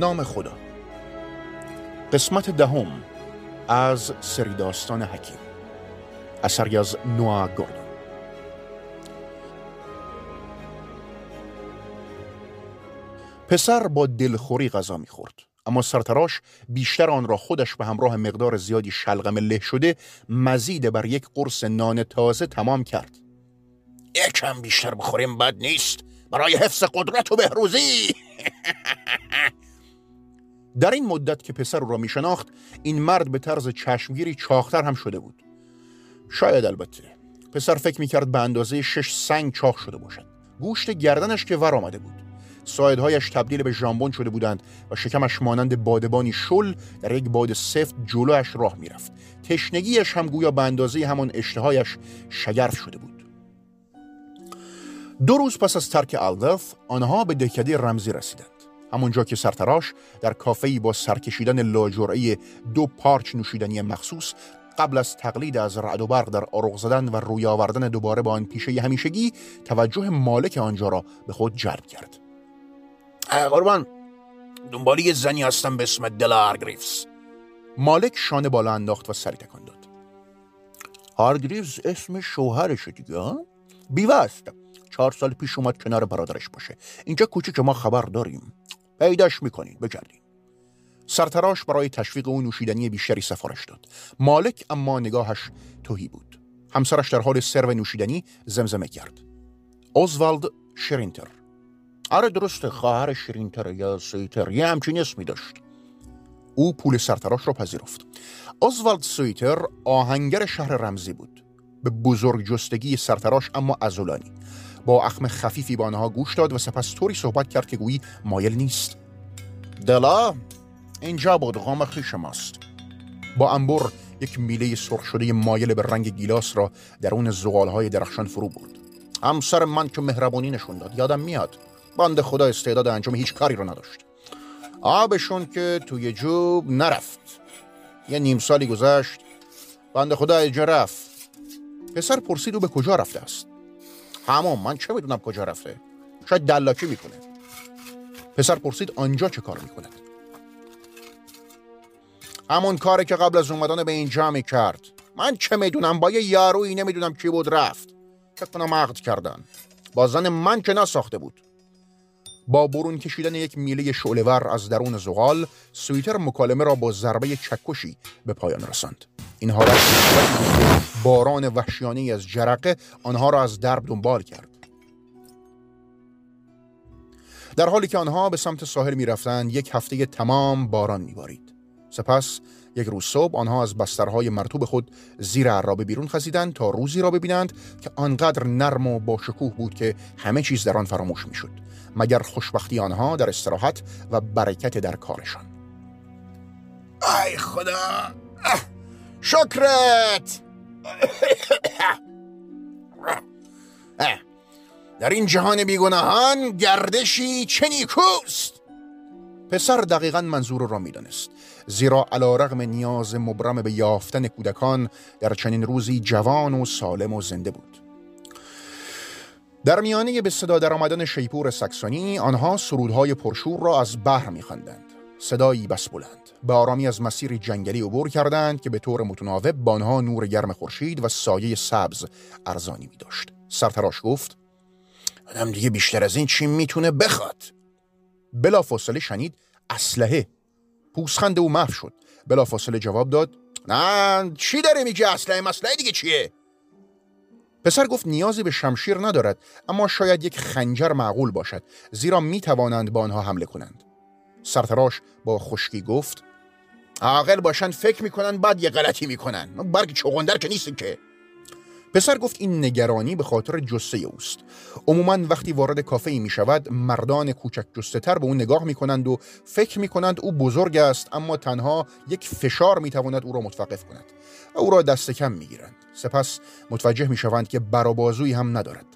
نام خدا. قسمت دهم از سری داستان حکیم. اثری از نوآ گوردون. پسر با دلخوری غذا می‌خورد اما سرتراش بیشتر آن را خودش به همراه مقدار زیادی شلغم له شده مزید بر یک قرص نان تازه تمام کرد. یکم بیشتر بخوریم بد نیست. برای حفظ قدرت و بهروزی. در این مدت که پسر را میشناخت این مرد به طرز چشمگیری چاختر هم شده بود. شاید البته. پسر فکر می‌کرد به اندازه شش سنگ چاخ شده باشد. گوشت گردنش که ور آمده بود. سایدهایش تبدیل به ژامبون شده بودند و شکمش مانند بادبانی شل در یک باد سفت جلویش راه می‌رفت. تشنگیش هم گویا به اندازه همان اشتهایش شگرف شده بود. دو روز پس از ترک الدف آنها به دهکده رمزی رسیدند. همونجا که سرتراش در کافه‌ای با سرکشیدن لاجرعه دو پارچ نوشیدنی مخصوص قبل از تقلید از رعد و برق در آرغ زدن و روی آوردن دوباره با آن پیشه همیشگی توجه مالک آنجا را به خود جلب کرد. قربان. دنبالی یه زنی هستم به اسم دلا هارگریفز مالک شانه بالا انداخت و سری تکان داد. هارگریفز اسم شوهرشه دیگه بیوه است چهار سال پیش اومد کنار برادرش باشه. اینجا کوچیک ما خبر داریم. پیداش می‌کنین بگردین. سرتراش برای تشویق او نوشیدنی بیشتری سفارش داد. مالک اما نگاهش توهی بود. همسرش در حال سرو نوشیدنی زمزمه کرد. اوزوالد شرینتر. آره درسته. خواهر شیرینتر یا سویتر. یه همچین اسمی داشت. او پول سرتراش را پذیرفت. آزوالد سویتر آهنگر شهر رمزی بود. به بزرگ جستگی سرتراش اما ازولانی. با اخم خفیفی با آنها گوش داد و سپس طوری صحبت کرد که گویی مایل نیست. دلا اینجا بادغام خیش ماست. با انبر یک میله سرخ شده مایل به رنگ گیلاس را در اون زغالهای درخشان فرو برد. همسر من که مهربانی نشون داد یادم میاد. بند خدا استعداد انجام هیچ کاری رو نداشت. آبشون که توی جوب نرفت. یه نیم سالی گذشت بند خدا اینجا رفت. پسر پرسید او به کجا رفته است؟ همون من چه می‌دونم کجا رفته؟ شاید دلاکی می‌کنه. پسر پرسید آنجا چه کار می‌کند؟ همون کاری که قبل از اومدن به اینجا می‌کرد. من چه می‌دونم؟ با یه یارویی نمی‌دونم کی بود رفت. فکر کنم عقد کردن. با زن من که نساخته بود. با برون کشیدن یک میله شعلهور از درون زغال سویتر مکالمه را با ضربه چکشی به پایان رساند این حالت باران وحشیانه از جرقه آنها را از درب دنبال کرد در حالی که آنها به سمت ساحل می رفتند یک هفته تمام باران می بارید. سپس یک روز صبح آنها از بسترهای مرتوب خود زیر عرابه بیرون خزیدند تا روزی را ببینند که آنقدر نرم و با شکوه بود که همه چیز در آن فراموش می‌شد مگر خوشبختی آنها در استراحت و برکت در کارشان. ای خدا! شکرت! در این جهان بیگناهان گردشی چه نیکوست! پسر دقیقا منظور را می‌دانست. زیرا علا رغم نیاز مبرم به یافتن کودکان در چنین روزی جوان و سالم و زنده بود. در میانه به صدا در آمدن شیپور سکسونی آنها سرودهای پرشور را از بحر میخواندند. صدایی بس بلند. به آرامی از مسیر جنگلی عبور کردند که به طور متناوب با آنها نور گرم خورشید و سایه سبز ارزانی می داشت سرتراش گفت آدم دیگه بیشتر از این چی می‌تونه بخواد؟ بلا فاصله شنید اسلحه پوسخند او محو شد. بلا فاصله جواب داد نه چی داره میگه اسلحه مسلحه دیگه چیه؟ پسر گفت نیازی به شمشیر ندارد اما شاید یک خنجر معقول باشد زیرا می توانند با آنها حمله کنند. سرتراش با خشکی گفت عاقل باشند فکر می‌کنن بعد یه غلطی می‌کنن برگ چغندر که نیست که. پسر گفت این نگرانی به خاطر جسه اوست. عموما وقتی وارد کافه ای می شود مردان کوچک جسته تر به او نگاه می کنند و فکر می کنند او بزرگ است اما تنها یک فشار می تواند او را متوقف کند. و او را دست کم می گیرند سپس متوجه می شوند که برابازوی هم ندارد.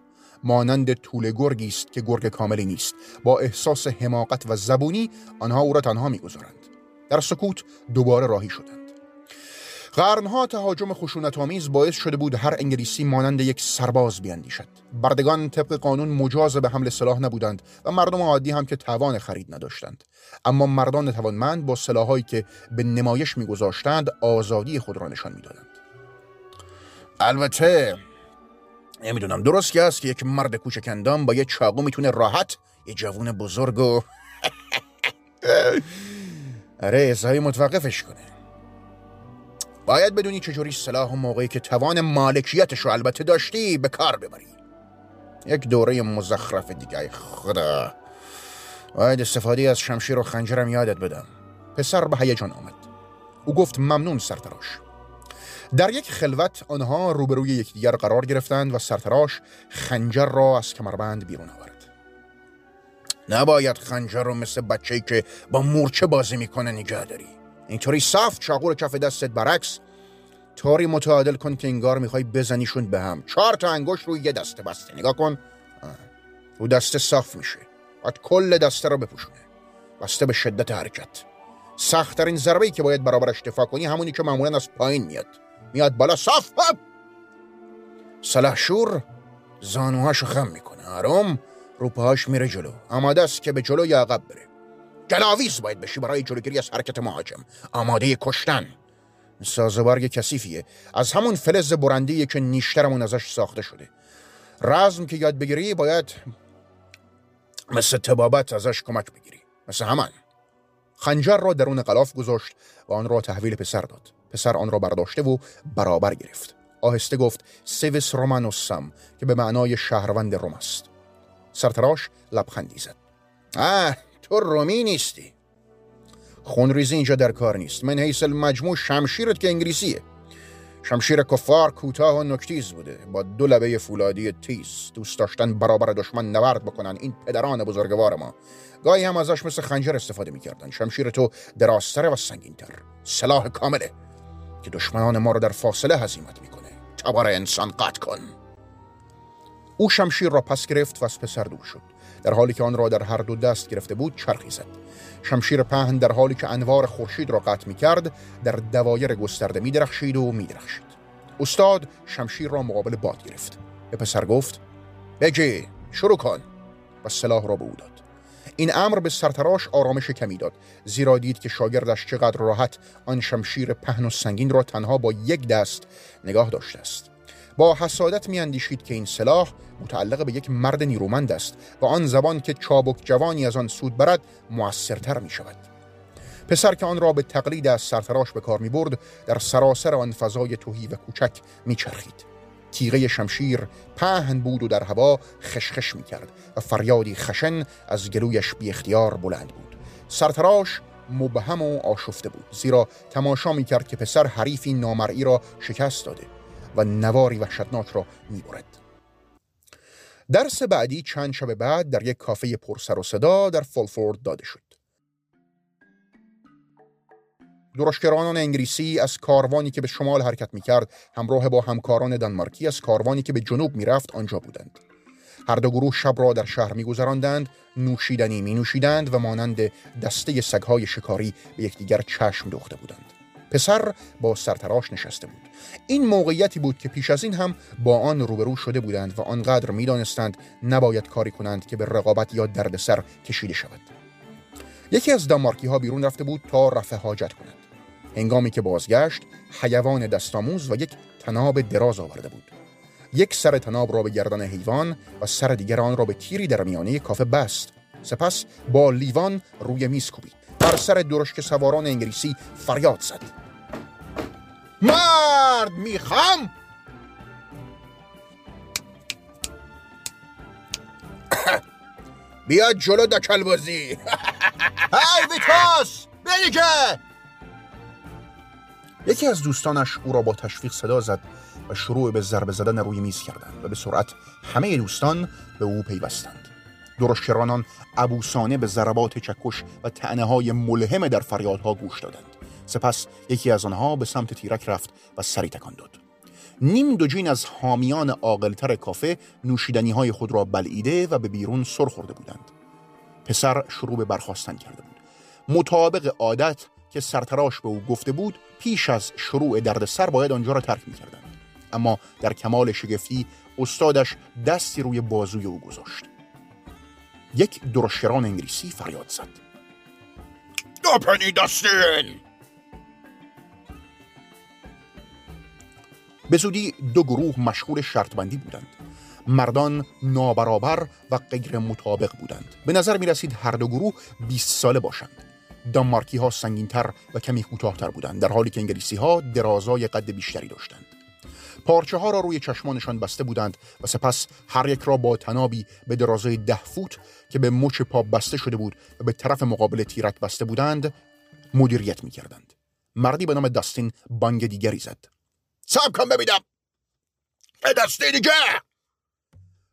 مانند طول گرگی است که گرگ کاملی نیست. با احساس حماقت و زبونی آنها او را تنها می‌گذارند. در سکوت دوباره راهی شدند. قرنها تهاجم خشونت آمیز باعث شده بود هر انگلیسی مانند یک سرباز بیاندیشد بردگان طبق قانون مجاز به حمل سلاح نبودند و مردم عادی هم که توان خرید نداشتند اما مردان توانمند با سلاحهایی که به نمایش میگذاشتند آزادی خود را نشان می‌دادند البته نمی‌دونم درست که است که یک مرد کوچکندام با یه چاقو می‌تونه راحت یه جوون بزرگ و حسابی متوقفش کنه باید بدونی چجوری سلاح و موقعی که توان مالکیتش رو البته داشتی به کار ببری. یک دوره مزخرف دیگه خدا. باید استفاده از شمشیر و خنجرم یادت بدم. پسر به هیجان آمد. او گفت ممنون سرتراش. در یک خلوت آنها روبروی یکدیگر قرار گرفتند و سرتراش خنجر را از کمربند بیرون آورد. نباید خنجر رو مثل بچه‌ای که با مورچه بازی می‌کنه نگه داری. اینطوری صاف چاقو کف دستت برعکس طوری متعادل کن که انگار می‌خوای بزنیشون به هم. چهار تا انگوش روی یه دسته بسته. نگاه کن. رو دسته صاف میشه. باید کل دسته رو بپوشونه. بسته به شدت حرکت. سختترین ضربه ای که باید برابرش دفاع کنی همونی که معمولا از پایین میاد. میاد بالا. صاف. سلحشور زانوهاشو خم می‌کنه. آروم. رو پاهاش میره جلو. آماده است که به جلو یا عقب بره. گلاویز باید بشی برای جلوگیری از حرکت مهاجم. آماده کشتن. سازوارگ کثیفیه. از همون فلز برندیه که نیشترمون ازش ساخته شده. رزم که یاد بگیری باید مثل تبابت ازش کمک بگیری. مثل همان. خنجر را درون قلاف گذاشت و آن را تحویل پسر داد. پسر آن را برداشته و برابر گرفت. آهسته گفت سیوس رومانوسم که به معنای شهروند روم است. سرتراش لبخندی زد. آه تو رومی نیستی. خونریزی اینجا در کار نیست. من حیث مجموع شمشیرت که انگلیسیه. شمشیر کفار کوتاه و نکتیز بوده. با دو لبه فولادی تیز. دوست داشتن برابر دشمن نورد بکنن. این پدران بزرگوار ما. گاهی هم ازش مثل خنجر استفاده می‌کردن. شمشیر تو درازتره و سنگینتر. سلاح کامله. که دشمنان ما رو در فاصله هزیمت می‌کنه. تبار انسان قطع کن. او شمشیر را پس گرفت و از پسر دور شد. در حالی که آن را در هر دو دست گرفته بود چرخی زد. شمشیر پهن در حالی که انوار خورشید را قطع می کرد در دوایر گسترده می درخشید و می درخشید. استاد شمشیر را مقابل باد گرفت. به پسر گفت بگی شروع کن. و سلاح را به او داد. این امر به سرتراش آرامش کمی داد زیرا دید که شاگردش چقدر راحت آن شمشیر پهن و سنگین را تنها با یک دست نگاه داشته است. با حسادت میاندیشید که این سلاح متعلق به یک مرد نیرومند است و آن زبان که چابک جوانی از آن سود برد موثرتر می شود. پسر که آن را به تقلید از سرتراش به کار می برد در سراسر آن فضای توهی و کوچک می چرخید. تیغه شمشیر پهن بود و در هوا خشخش می کرد و فریادی خشن از گلویش بی اختیار بلند بود. سرتراش مبهم و آشفته بود زیرا تماشا می کرد که پسر حریفی نامرئی را شکست داده و نواری وحشتناک را می‌برد درس بعدی چند شب بعد در یک کافه پرسر و صدا در فولفورد داده شد درشکرانان انگلیسی از کاروانی که به شمال حرکت می کرد همراه با همکاران دانمارکی از کاروانی که به جنوب می رفت آنجا بودند. هر دو گروه شب را در شهر می گذراندند، نوشیدنی می نوشیدند و مانند دسته سگهای شکاری به یکدیگر چشم دوخته بودند. پسر با سرتراش نشسته بود. این موقعیتی بود که پیش از این هم با آن روبرو شده بودند و آنقدر می‌دانستند نباید کاری کنند که به رقابت یا دردسر کشیده شود. یکی از دانمارکی ها بیرون رفته بود تا رفع حاجت کند. هنگامی که بازگشت حیوان دستاموز و یک تناب دراز آورده بود. یک سر تناب را به گردن حیوان و سر دیگر آن را به تیری در میانه کافه بست. سپس با لیوان روی میز کوبید. بر سر درشک سواران انگلیسی فریاد زد. مرد می‌خوام؟ بیا جلو دکل بازی. ای ویتاس بیا یکی از دوستانش او را با تشویق صدا زد و شروع به ضربه زدن روی میز کردند و به سرعت همه دوستان به او پیوستند. درشکرانان ابوسانه به ضربات چکش و تنه های ملهمه در فریادها گوش دادند. سپس یکی از آنها به سمت تیرک رفت و سری تکان داد. نیم دوجین از حامیان عاقلتر کافه نوشیدنی های خود را بلعیده و به بیرون سر خورده بودند. پسر شروع به برخواستن کرده بود. مطابق عادت که سرتراش به او گفته بود پیش از شروع دردسر باید آنجا را ترک می‌کردند. اما در کمال شگفتی استادش دستی روی بازوی او گذاشت. یک درشتران انگلیسی فریاد زد. دوپنی دستین به زودی دو گروه مشغول شرط بندی بودند. مردان نابرابر و غیر مطابق بودند. به نظر می رسید هر دو گروه 20 ساله باشند. دانمارکی ها سنگینتر و کمی کوتاهتر بودند در حالی که انگلیسی ها درازای قد بیشتری داشتند. پارچه ها را روی چشمانشان بسته بودند و سپس هر یک را با تنابی به درازای ده فوت که به مچ پا بسته شده بود و به طرف مقابل تیرک بسته بودند مدیریت می کردند. مردی به نام داستین بانگ دیگری زد. سب کن ببینم. دستی دیگه.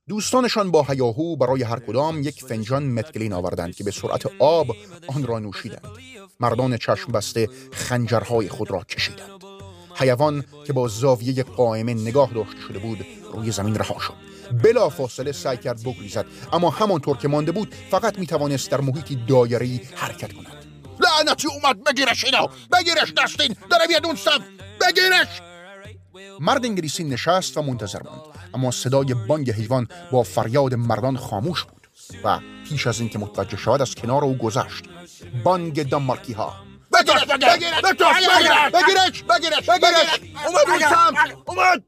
دوستانشان با هیاهو برای هر کدام یک فنجان متگلین آوردند که به سرعت آب آن را نوشیدند. مردان چشم بسته خنجرهای خود را کشیدند. حیوان که با زاویه قائمه نگاه داشته شده بود روی زمین رها شد. بلا فاصله سعی کرد بگریزد اما همانطور که مانده بود فقط می توانست در محیطی دایره‌ای حرکت کند. لعنتی اومد بگیرش اینو. بگیرش دستین. داره بیاد اون سمت. بگیرش. مرد انگلیسی نشست و منتظر ماند اما صدای بانگ حیوان با فریاد مردان خاموش بود و پیش از اینکه متوجه شود از کنار او گذشت. بانگ دانمارکی ها بگیرش بگیرش بگیرش بگیرش اومد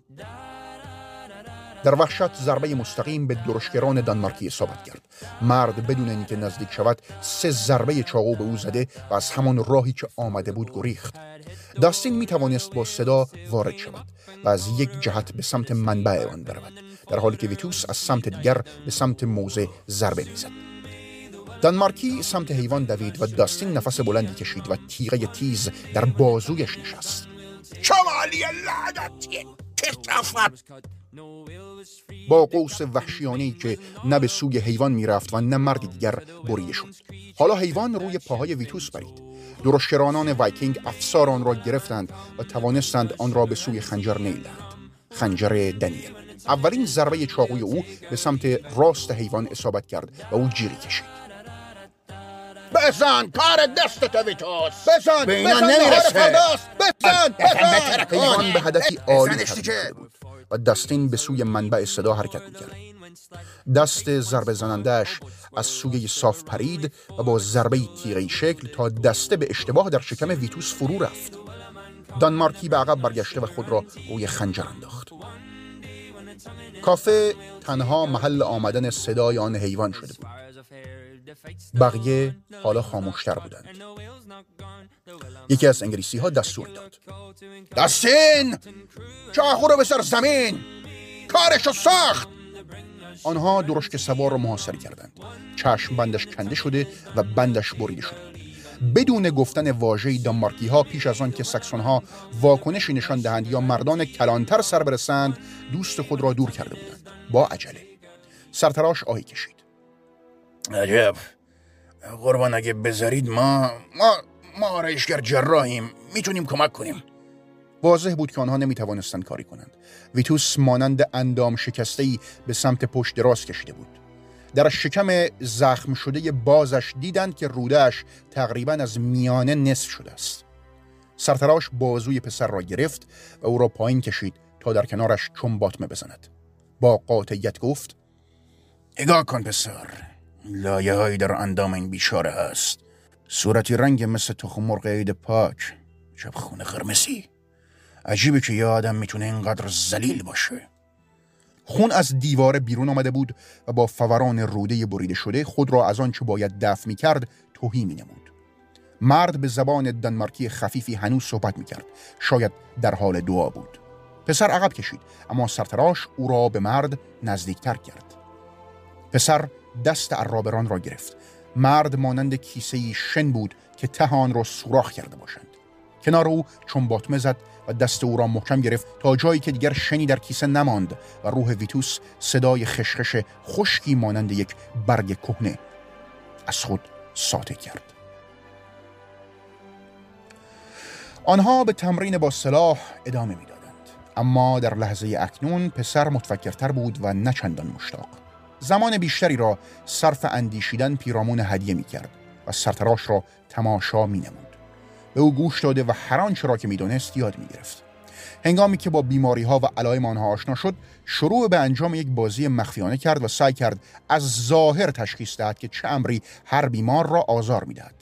در وحشت ضربه مستقیم به درشگران دانمارکی اصابت کرد. مرد بدون اینکه نزدیک شود سه ضربه چاقو به او زده و از همان راهی که آمده بود گریخت. داستین می توانست با صدا وارد شود. و از یک جهت به سمت منبع آن برود در حالی که ویتوس از سمت دیگر به سمت موزه ضربه می‌زد. دانمارکی سمت حیوان دوید و داستین نفس بلندی کشید و تیغه تیز در بازویش نشست. شمالی لعنتی با قوس وحشیانی که نه به سوی حیوان می‌رفت و نه مردی دیگر بریده شد. حالا حیوان روی پاهای ویتوس برید. درشترانان وایکینگ افسار آن را گرفتند و توانستند آن را به سوی خنجر نیلند خنجر دنیل. اولین ضربه چاقوی او به سمت راست حیوان اصابت کرد و او جیری کشید. بزن کار دستت ویتوس بزن به اینا نمی‌رسه. بزن بزن به هدفی عالی و دستین به سوی منبع صدا حرکت می‌کرد. دست ضربه زنندهش از سوی صاف پرید و با ضربه تیغی شکل تا دسته به اشتباه در شکم ویتوس فرو رفت. دانمارکی به عقب برگشته و خود را روی خنجر انداخت. کافه تنها محل آمدن صدای آن حیوان شده بود. بقیه حالا خاموشتر بودند. یکی از انگلیسی ها دستور داد. دستین! چاخو رو سر زمین! کارشو ساخت! آنها درشک سوار را محاصره کردند. چشم بندش کنده شده و بندش بریده شده. بدون گفتن واژه دانمارکی ها پیش از آن که سکسون ها واکنشی نشان دهند یا مردان کلانتر سر برسند دوست خود را دور کرده بودند. با عجله. سرتراش آهی کشید. عجب. قربان اگه بذارید ما ما ما آرایشگر جراحیم. می‌تونیم کمک کنیم. واضح بود که آنها نمی توانستند کاری کنند. ویتوس مانند اندام شکسته ای به سمت پشت دراز کشیده بود. در شکم زخم شده بازش دیدند که رودش تقریبا از میانه نصف شده است. سرتراش بازوی پسر را گرفت و او را پایین کشید تا در کنارش چون باطمه بزند. با قاطعیت گفت نگاه کن پسر. لایه هایی در اندام این بیچاره هست صورتی رنگ مثل تخم مرغ عید پاک شب خونه قرمزی عجیبه که یه آدم می‌تونه اینقدر زلیل باشه خون از دیواره بیرون آمده بود و با فوران روده بریده شده خود را از آنچه باید دفع می کرد توهی می نمود. مرد به زبان دنمارکی خفیفی هنوز صحبت می کرد. شاید در حال دعا بود. پسر عقب کشید اما سرتراش او را به مرد نزدیکتر کرد. پسر دست عرابران را گرفت. مرد مانند کیسه شن بود که تهان را سوراخ کرده باشند. کنار او چون باطمه زد و دست او را محکم گرفت تا جایی که دیگر شنی در کیسه نماند و روح ویتوس صدای خشخش خشکی مانند یک برگ کهنه از خود ساته کرد. آنها به تمرین با سلاح ادامه می‌دادند. اما در لحظه اکنون پسر متفکرتر بود و نه چندان مشتاق. زمان بیشتری را صرف اندیشیدن پیرامون هدیه می کرد و سرتراش را تماشا می نمود. به او گوش داده و هر آنچه را که می‌دانست یاد می گرفت. هنگامی که با بیماری ها و علائم آنها آشنا شد شروع به انجام یک بازی مخفیانه کرد و سعی کرد از ظاهر تشخیص دهد که چه امری هر بیمار را آزار می‌دهد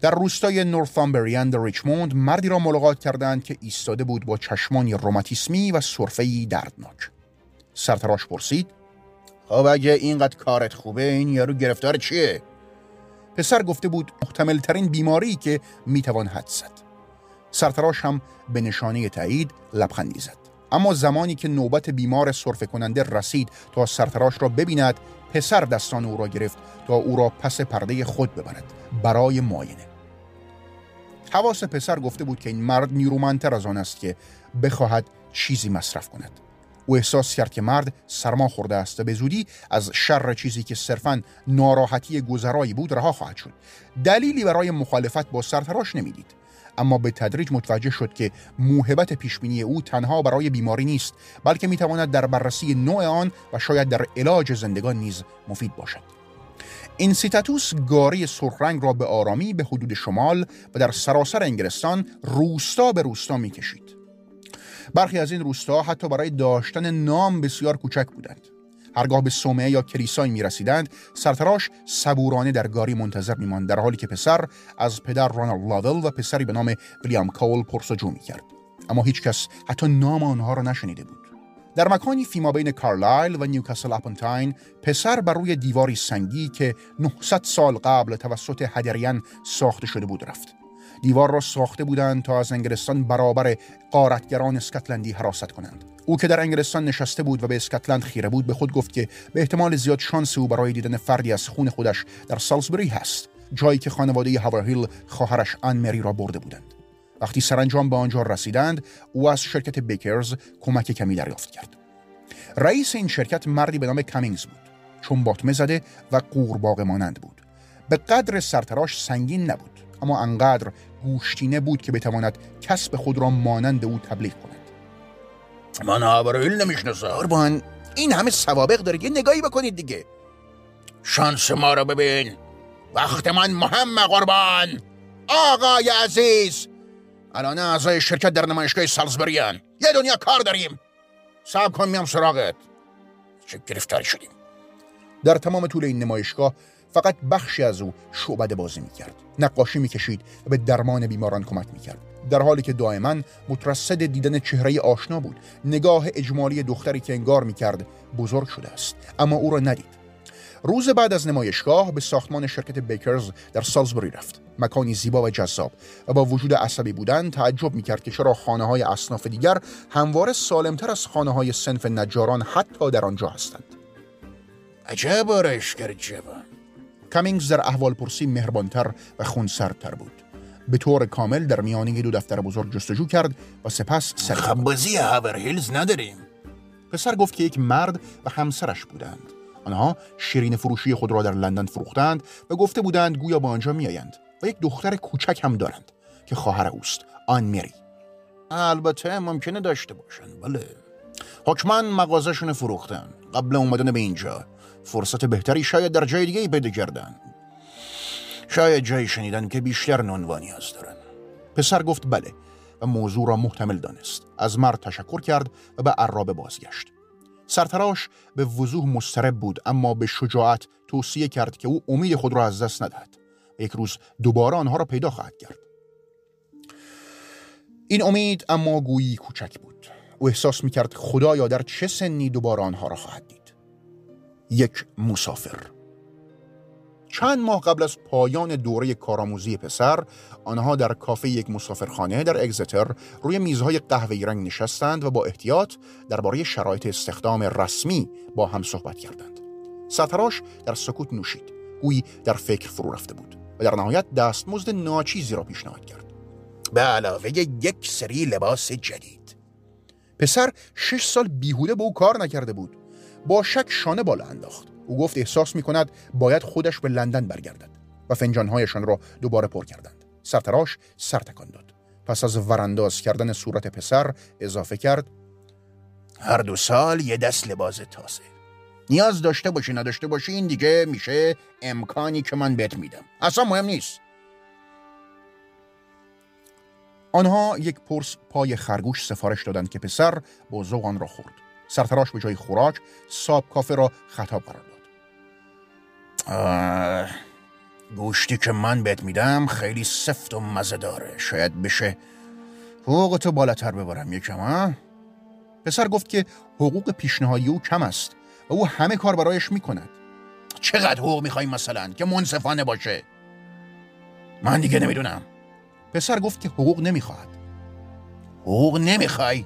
در روستای نورثامبریان در ریچموند مردی را ملاقات کردند که ایستاده بود با چشمانی روماتیسمی و سرفه‌ای دردناک سرتراش پرسید خب اگه اینقدر کارت خوبه این یارو گرفتار چیه؟ پسر گفته بود محتمل ترین بیماری که می‌توان حد زد. سرتراش هم به نشانه تایید لبخندی زد. اما زمانی که نوبت بیمار صرفه کننده رسید تا سرتراش را ببیند پسر دستان او را گرفت تا او را پس پرده خود ببرد برای معاینه. حواس پسر گفته بود که این مرد نیرومندتر از آن است که بخواهد چیزی مصرف کند. او احساس کرد که مرد سرما خورده است و به زودی از شر چیزی که صرفا ناراحتی گذرایی بود رها خواهد شد. دلیلی برای مخالفت با سرتراش نمی‌دید. اما به تدریج متوجه شد که موهبت پیشبینی او تنها برای بیماری نیست بلکه می‌تواند در بررسی نوع آن و شاید در علاج زندگان نیز مفید باشد. این سیتاتوس گاری سرخرنگ را به آرامی به حدود شمال و در سراسر انگلستان روستا به روستا می‌کشید. برخی از این روستا حتی برای داشتن نام بسیار کوچک بودند. هرگاه به صومعه یا کلیسایی می رسیدند سرتراش صبورانه در گاری منتظر می در حالی که پسر از پدر رانالد لاول و پسری به نام ویلیام کول پرس‌وجو می کرد اما هیچ کس حتی نام آنها را نشنیده بود. در مکانی فیما بین کارلایل و نیوکاسل اپنتاین پسر بر روی دیواری سنگی که 900 سال قبل توسط هدریان ساخته شده بود رفت. دیوار را ساخته بودند تا از انگلستان برابر غارتگران اسکاتلندی حراست کنند. او که در انگلستان نشسته بود و به اسکاتلند خیره بود به خود گفت که به احتمال زیاد شانس او برای دیدن فردی از خون خودش در سالزبری هست جایی که خانواده هاورهیل خواهرش آن مری را برده بودند. وقتی سرانجام به آنجا رسیدند او از شرکت بیکرز کمک کمی دریافت کرد. رئیس این شرکت مردی به نام کامینگز بود چون باطمه زده و قورباغه مانند بود. به قدر سرتراش سنگین نبود. اما انقدر گوشتینه بود که بتواند کسب خود را مانند او تبلیغ کند. من هاورهیل نمی‌شناسم. قربان این همه سوابق داره یه نگاهی بکنید دیگه. شانس ما رو ببین. وقت من مهم قربان. آقای عزیز الان اعضای شرکت در نمایشگاه سالزبریان. یه دنیا کار داریم. صبر کن میام سراغت. چه گرفتاری شدیم. در تمام طول این نمایشگاه فقط بخشی از او شعبده بازی می‌کرد. نقاشی می‌کشید و به درمان بیماران کمک می‌کرد. در حالی که دائما مترصد دیدن چهره آشنا بود نگاه اجمالی دختری که انگار می‌کرد بزرگ شده است اما او را ندید. روز بعد از نمایشگاه به ساختمان شرکت بیکرز در سالزبری رفت. مکانی زیبا و جذاب و با وجود عصبی بودن تعجب می‌کرد که چرا خانه های اصناف دیگر همواره سالمتر از خانه های سنف نجاران حتی در آنجا هستند. عجب آرایشگر جوان. کامینگز در احوال پرسی مهربانتر و خونسردتر بود. به طور کامل در میانه دو دفتر بزرگ جستجو کرد و سپس سر خبازی هاور هیلز نداریم. پسر گفت که یک مرد و همسرش بودند. آنها شیرین فروشی خود را در لندن فروختند و گفته بودند گویا با آنجا میآیند و یک دختر کوچک هم دارند که خواهر اوست آن میری البته ممکنه داشته باشند بله. حکما مغازشون فروختن. قبل اومدن به اینجا. فرصت بهتری شاید در جای دیگه پیدا کردن. شاید جایی شنیدن که بیشتر نونوانی از دارن. پسر گفت بله و موضوع را محتمل دانست. از مرد تشکر کرد و به عرابه بازگشت. سرتراش به وضوح مسترب بود اما به شجاعت توصیه کرد که او امید خود را از دست ندهد یک روز دوباره آنها را پیدا خواهد کرد. این امید اما گویی کوچک بود. او احساس می کرد خدایا در چه سنی دوباره آنها را خواهد دید. یک مسافر. چند ماه قبل از پایان دوره کارآموزی پسر آنها در کافه یک مسافرخانه در اگزتر روی میزهای قهوه‌ای رنگ نشستند و با احتیاط درباره شرایط استخدام رسمی با هم صحبت کردند. سرتراش در سکوت نوشید. گویی در فکر فرو رفته بود و در نهایت دستمزد ناچیزی را پیشنهاد کرد. به علاوه یک سری لباس جدید. پسر شش سال بیهوده به او کار نکرده بود. با شک شانه بالا انداخت. او گفت احساس می کند باید خودش به لندن برگردد و فنجانهایشان را دوباره پر کردند. سرتراش سر تکان داد. پس از ورانداز کردن صورت پسر اضافه کرد هر دو سال یه دست لباس تازه. نیاز داشته باشی نداشته باشی این دیگه میشه امکانی که من بهت میدم. اصلا مهم نیست. آنها یک پرس پای خرگوش سفارش دادند که پسر با آن را خورد. سرتراش به جای خوراک ساب کافه را خطاب قرار داد. گوشتی که من بهت میدم خیلی سفت و مزه داره. شاید بشه حقوق تو بالاتر ببرم یکم ها پسر گفت که حقوق پیشنهادی او کم است و او همه کار برایش می‌کند. چقدر حقوق می‌خوای مثلا که منصفانه باشه؟ من دیگه نمی‌دونم. پسر گفت که حقوق نمی‌خواهد. حقوق نمی‌خوای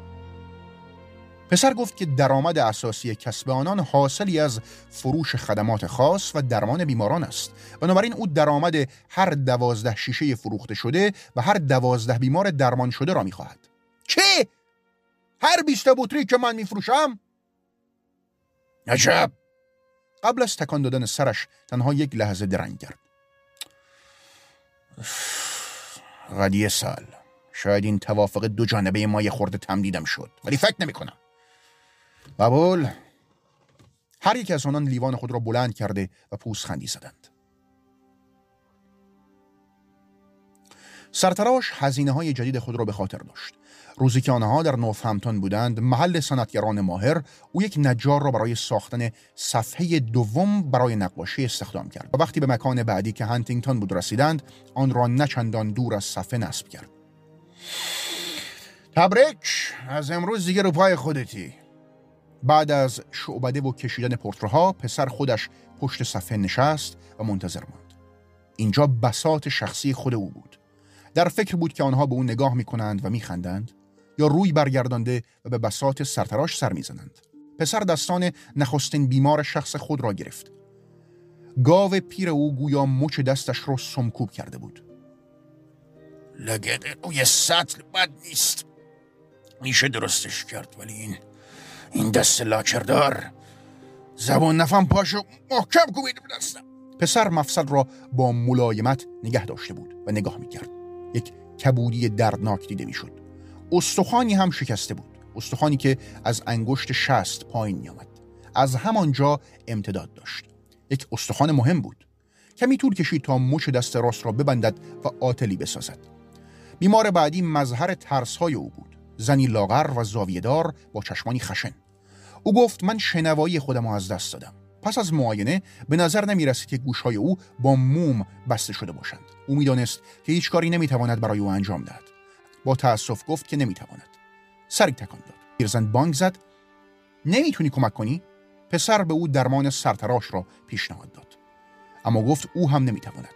پسر گفت که درآمد اساسی کسب آنان حاصلی از فروش خدمات خاص و درمان بیماران است. بنابراین او درآمد هر دوازده شیشه فروخته شده و هر دوازده بیمار درمان شده را می‌خواهد. چه؟ هر بیست بطری که من میفروشم؟ عجب! قبل از تکان دادن سرش تنها یک لحظه درنگ کرد غدیه سال. شاید این توافق دو جانبه ما یه خورده تمدیدم شد ولی فکر نمی کنم قبول. هر یک از آنان لیوان خود را بلند کرده و خندی زدند. سرتراش هزینه های جدید خود را به خاطر داشت. روزی که آنها در همتون بودند محل صنعتگران ماهر او یک نجار را برای ساختن صفحه دوم برای نقاشی استخدام کرد. و وقتی به مکان بعدی که هنتینگتون بود رسیدند آن را نچندان دور از صفحه نصب کرد. تبریک! از امروز دیگه رو پای خودتی. بعد از شعبده و کشیدن پورترها پسر خودش پشت صفحه نشست و منتظر ماند. اینجا بسات شخصی خود او بود. در فکر بود که آنها به او نگاه می کنند و می خندند یا روی برگردانده و به بسات سرتراش سر می‌زنند. پسر دستان نخستین بیمار شخص خود را گرفت. گاو پیر او گویا مچ دستش را سمکوب کرده بود. لگد روی سطل بد نیست. میشه درستش کرد ولی این این دست لاکردار. زبان نفم پاشو محکم کوبید دستم پسر مفصل را با ملایمت نگه داشته بود و نگاه می‌کرد. یک کبودی دردناک دیده می‌شد. استخوانی هم شکسته بود. استخوانی که از انگشت شست پایین می آمد. از همانجا امتداد داشت. یک استخوان مهم بود. کمی طول کشید تا مچ دست راست را ببندد و آتلی بسازد. بیمار بعدی مظهر ترسهای او بود. زنی لاغر و زاویهدار با چشمانی خشن. او گفت من شنوایی خودم را از دست دادم. پس از معاینه به نظر نمی رسید که گوشهای او با موم بسته شده باشند. او می‌دانست که هیچ کاری نمی‌تواند برای او انجام دهد. با تأسف گفت که نمی‌تواند. سری تکان داد. پیرزن بانگ زد. نمی‌تونی کمک کنی؟ پسر به او درمان سرتراش را پیشنهاد داد. اما گفت او هم نمی‌تواند.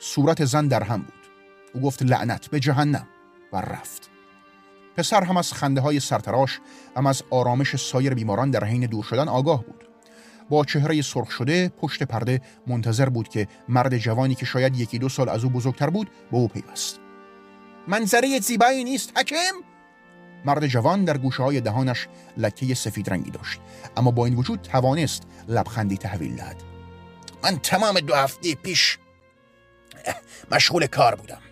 صورت زن در هم بود. او گفت لعنت به جهنم. و رفت. پسر هم از خنده های سرتراش هم از آرامش سایر بیماران در حین دور شدن آگاه بود. با چهره سرخ شده پشت پرده منتظر بود که مرد جوانی که شاید یکی دو سال از او بزرگتر بود به او پیوست. منظره زیبایی نیست حکم مرد جوان در گوشه های دهانش لکه سفید رنگی داشت اما با این وجود توانست لبخندی تحویل دهد. من تمام دو هفته پیش مشغول کار بودم.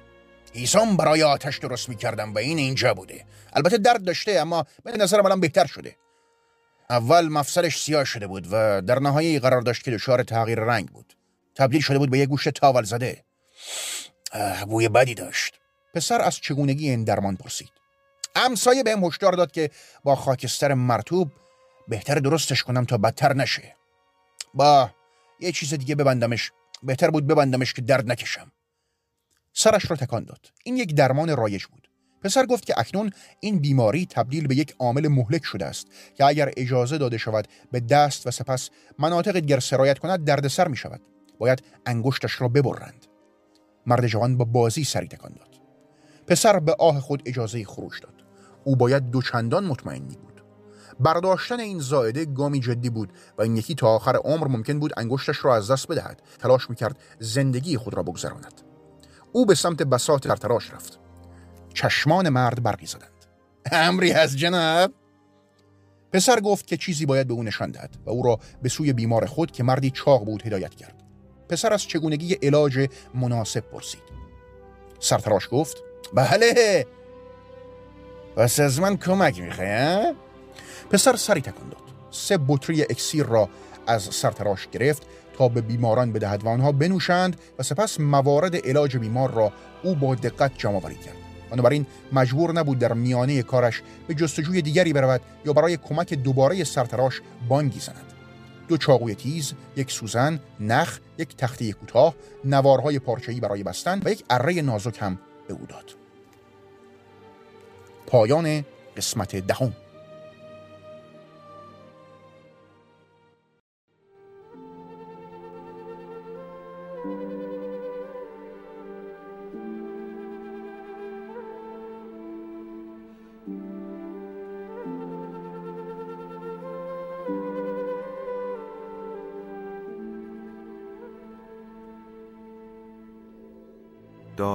ایسام برای آتش درست می کردم و این اینجا بوده. البته درد داشته اما به نظرم الان بهتر شده. اول مفصلش سیاه شده بود و در نهایه قرار داشت که دچار تغییر رنگ بود. تبدیل شده بود به یک گوشت تاول زده. بوی بدی داشت. پسر از چگونگی این درمان پرسید. همسایه بهم هشدار داد که با خاکستر مرتوب بهتر درستش کنم تا بدتر نشه. با یه چیز دیگه ببندمش بهتر بود ببندمش که درد نکشم. سرش را تکان داد. این یک درمان رایج بود. پسر گفت که اکنون این بیماری تبدیل به یک عامل مهلک شده است که اگر اجازه داده شود به دست و سپس مناطق دیگر سرایت کند دردسر می شود. باید انگشتش را ببرند. مرد جوان با بازی سری تکان داد. پسر به آه خود اجازه خروج داد. او باید دوچندان مطمئن بود. برداشتن این زائده گامی جدی بود و این یکی تا آخر عمر ممکن بود انگشتش را از دست بدهد. تلاش می‌کرد زندگی خود را بگذراند. او به سمت بساط سرتراش رفت. چشمان مرد برقی زدند. امری از جناب؟ پسر گفت که چیزی باید به او نشان دهد و او را به سوی بیمار خود که مردی چاق بود هدایت کرد. پسر از چگونگی علاج مناسب پرسید. سرتراش گفت بله. پس از من کمک می‌خوای پسر سری تکان داد. سه بطری اکسیر را از سرتراش گرفت به بیماران بدهد و آنها بنوشند و سپس موارد علاج بیمار را او با دقت جمع کرد. بنابراین مجبور نبود در میانه کارش به جستجوی دیگری برود یا برای کمک دوباره سرتراش بانگی زند. دو چاقوی تیز، یک سوزن، نخ، یک تخته کوتاه، نوارهای پارچه‌ای برای بستن و یک اره نازک هم به او داد. پایان قسمت دهم.